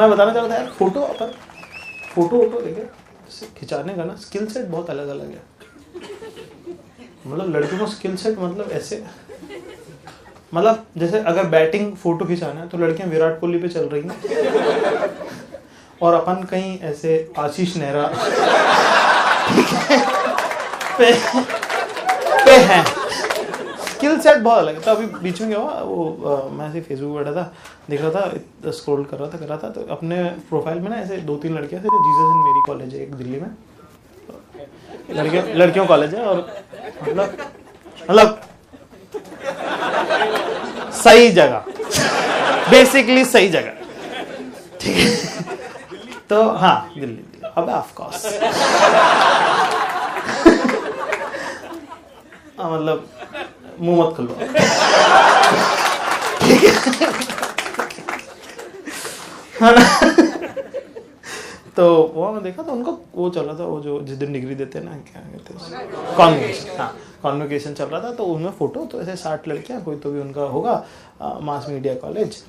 मैं बताना चाहता यार फ़ोटो अपन फ़ोटो वोटो देखे खिंचाने का ना स्किल सेट बहुत अलग अलग है। मतलब लड़कियों को स्किल सेट मतलब ऐसे मतलब जैसे अगर बैटिंग फ़ोटो खिंचाना है तो लड़कियाँ विराट कोहली पे चल रही हैं। और अपन कहीं ऐसे आशीष नेहरा पे पे हैं। स्किल सेट बहुत अलग है। तो अभी बीच में क्या हुआ, वो मैं ऐसे फेसबुक बैठा था, देख रहा था स्क्रॉल कर रहा था, कर रहा था तो अपने प्रोफ़ाइल में ना ऐसे दो तीन लड़कियाँ थे जीसस इन मेरी कॉलेज है एक दिल्ली में। लड़कियों लड़कियों कॉलेज है और मतलब मतलब सही जगह। बेसिकली सही जगह। ठीक है। तो हाँ दिल्ली अबे ऑफ़ मतलब मुँह मत खुलवा। ठीक है ना? तो वो मैं देखा तो उनको वो चल रहा था, वो जो जिस दिन डिग्री देते ना, क्या कहते हैं कॉन्वोकेशन हाँ कॉन्वोकेशन चल रहा था तो उनमें फ़ोटो तो ऐसे साठ लड़कियाँ, कोई तो भी उनका होगा mass media college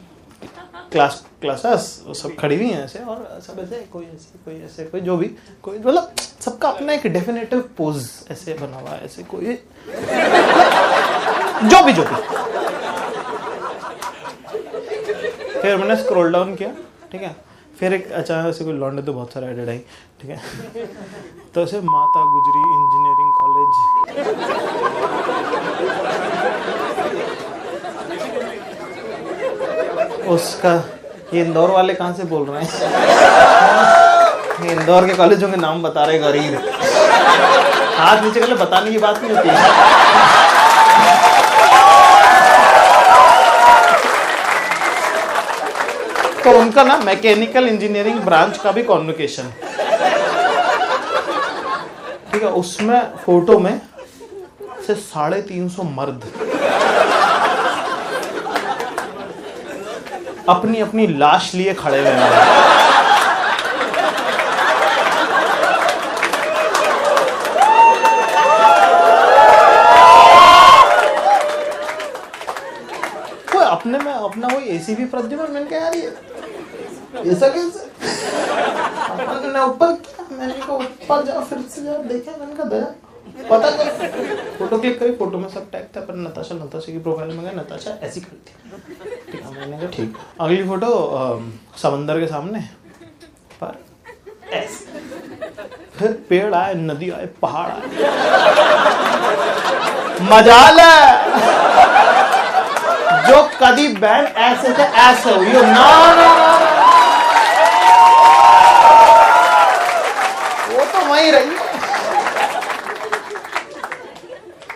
class classes वो सब खड़ी हुई हैं ऐसे, और सब ऐसे, कोई ऐसे कोई ऐसे, कोई जो भी, कोई मतलब सबका अपना एक डेफिनेटिव पोज ऐसे बना हुआ ऐसे कोई जो भी जो भी। फिर मैंने स्क्रॉल डाउन किया, ठीक है? फिर एक अचानक से कोई लौंडे तो बहुत सारे एडेड आई, ठीक है? तो ऐसे माता गुजरी इंजीनियरिंग कॉलेज उसका, ये इंदौर वाले कहाँ से बोल रहे हैं? इंदौर के कॉलेजों के नाम बता रहे गरीब। हाथ नीचे कर बताने की बात नहीं होती। तो उनका ना मैकेनिकल इंजीनियरिंग ब्रांच का भी कॉन्वोकेशन ठीक है, उसमें फ़ोटो में से साढ़े तीन सौ मर्द अपनी अपनी लाश लिए खड़े हुए हैं। अपने में, अपना कोई एसीबी प्रद्युमन मैंने कहा, यार, ये ऐसा कैसे? अपन ने ऊपर किया मैंने कहा ऊपर जाओ, फिर से जाओ, देखा मैंने कहा, दया, पता कर। फ़ोटो क्लिक करी, फ़ोटो में सब टैग था, पर नताशा नताशा की प्रोफ़ाइल में गया, नताशा ऐसी थी ठीक है, मैंने कहा, ठीक, अगली फ़ोटो समंदर के सामने। पर ऐसे। फिर पेड़ आए, नदी आए, पहाड़ आए। मजाल है जो कभी बैंड ऐसे थे ऐसे हुई हो। ना ना ना। तो रही।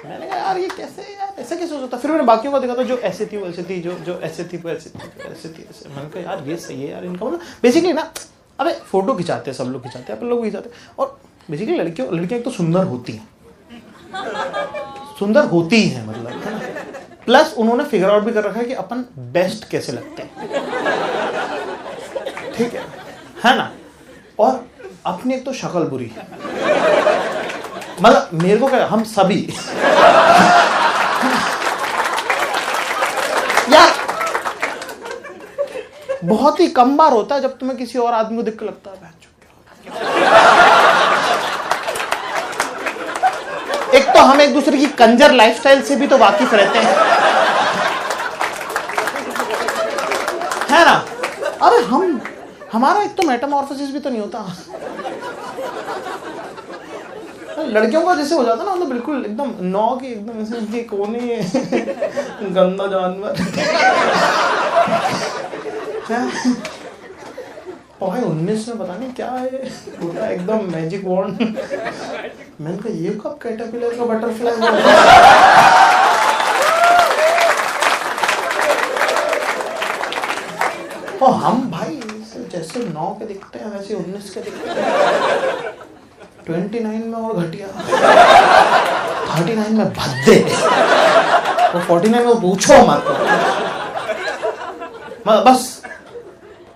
मैंने कहा, यार, ये कैसे यार? ऐसे कैसे हो सकता फिर मैंने बाकियों को देखा था जो ऐसे थी, वो ऐसे थी, जो जो ऐसे थी, वो ऐसे थी ऐसे थी, ऐसे मैंने कहा, यार, ये सही है यार इनका मतलब। बेसिकली ना, अबे फ़ोटो खिंचाते हैं, सब लोग खिंचाते हैं, अपन लोग खिंचाते हैं। और बेसिकली लड़कियों, लड़कियाँ एक तो सुंदर होती हैं। सुंदर होती ही हैं मतलब है ना? प्लस उन्होंने फिगर आउट भी कर रखा है कि अपन बेस्ट कैसे लगते हैं। ठीक है? है ना? और अपनी तो शक्ल बुरी। है मतलब मेरे को क्या, हम सभी। यार, बहुत ही कम बार होता है जब तुम्हें किसी और आदमी को देख के लगता है? एक तो हम एक दूसरे की कंजर लाइफस्टाइल से भी तो वाकिफ रहते हैं। है ना? अरे हम हमारा एक तो मेटामॉर्फोसिस भी तो नहीं होता। लड़कियों का जैसे हो जाता ना मतलब बिल्कुल एकदम नौ की एकदम ऐसे कौन गंदा जानवर। और उन्नीस में पता नहीं क्या है। पूरा एकदम मैजिक वॉन्ड मैंने कहा, ये कब कैटरपिलर का बटरफ्लाई और हम भाई जैसे नौ के दिखते हैं, वैसे उन्नीस के दिखते हैं। ट्वेंटी नाइन में और घटिया। थर्टी नाइन में भद्दे। और फोर्टी नाइन में पूछो मत। बस।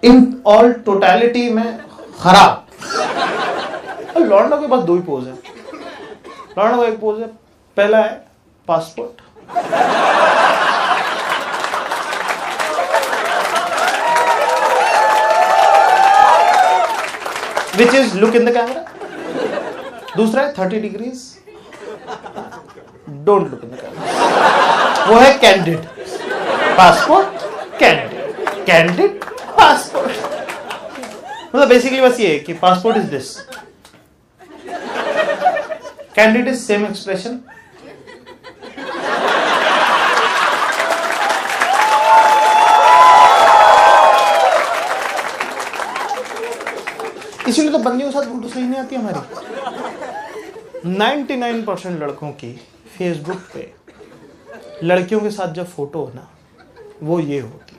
इन ऑल टोटलिटी में खराब। और लौंडा के पास दो ही पोज है। लौंडा का एक पोज है, पहला है passport which is look in the camera दूसरा है thirty degrees don't look in the camera वो है candid passport candid candid passport मतलब बेसिकली बस ये कि passport is this candid is same expression इसीलिए तो बंदियों के साथ फ़ोटो सही नहीं आती हमारी। 99 परसेंट लड़कों की फेसबुक पे लड़कियों के साथ जब फ़ोटो हो ना वो ये होती।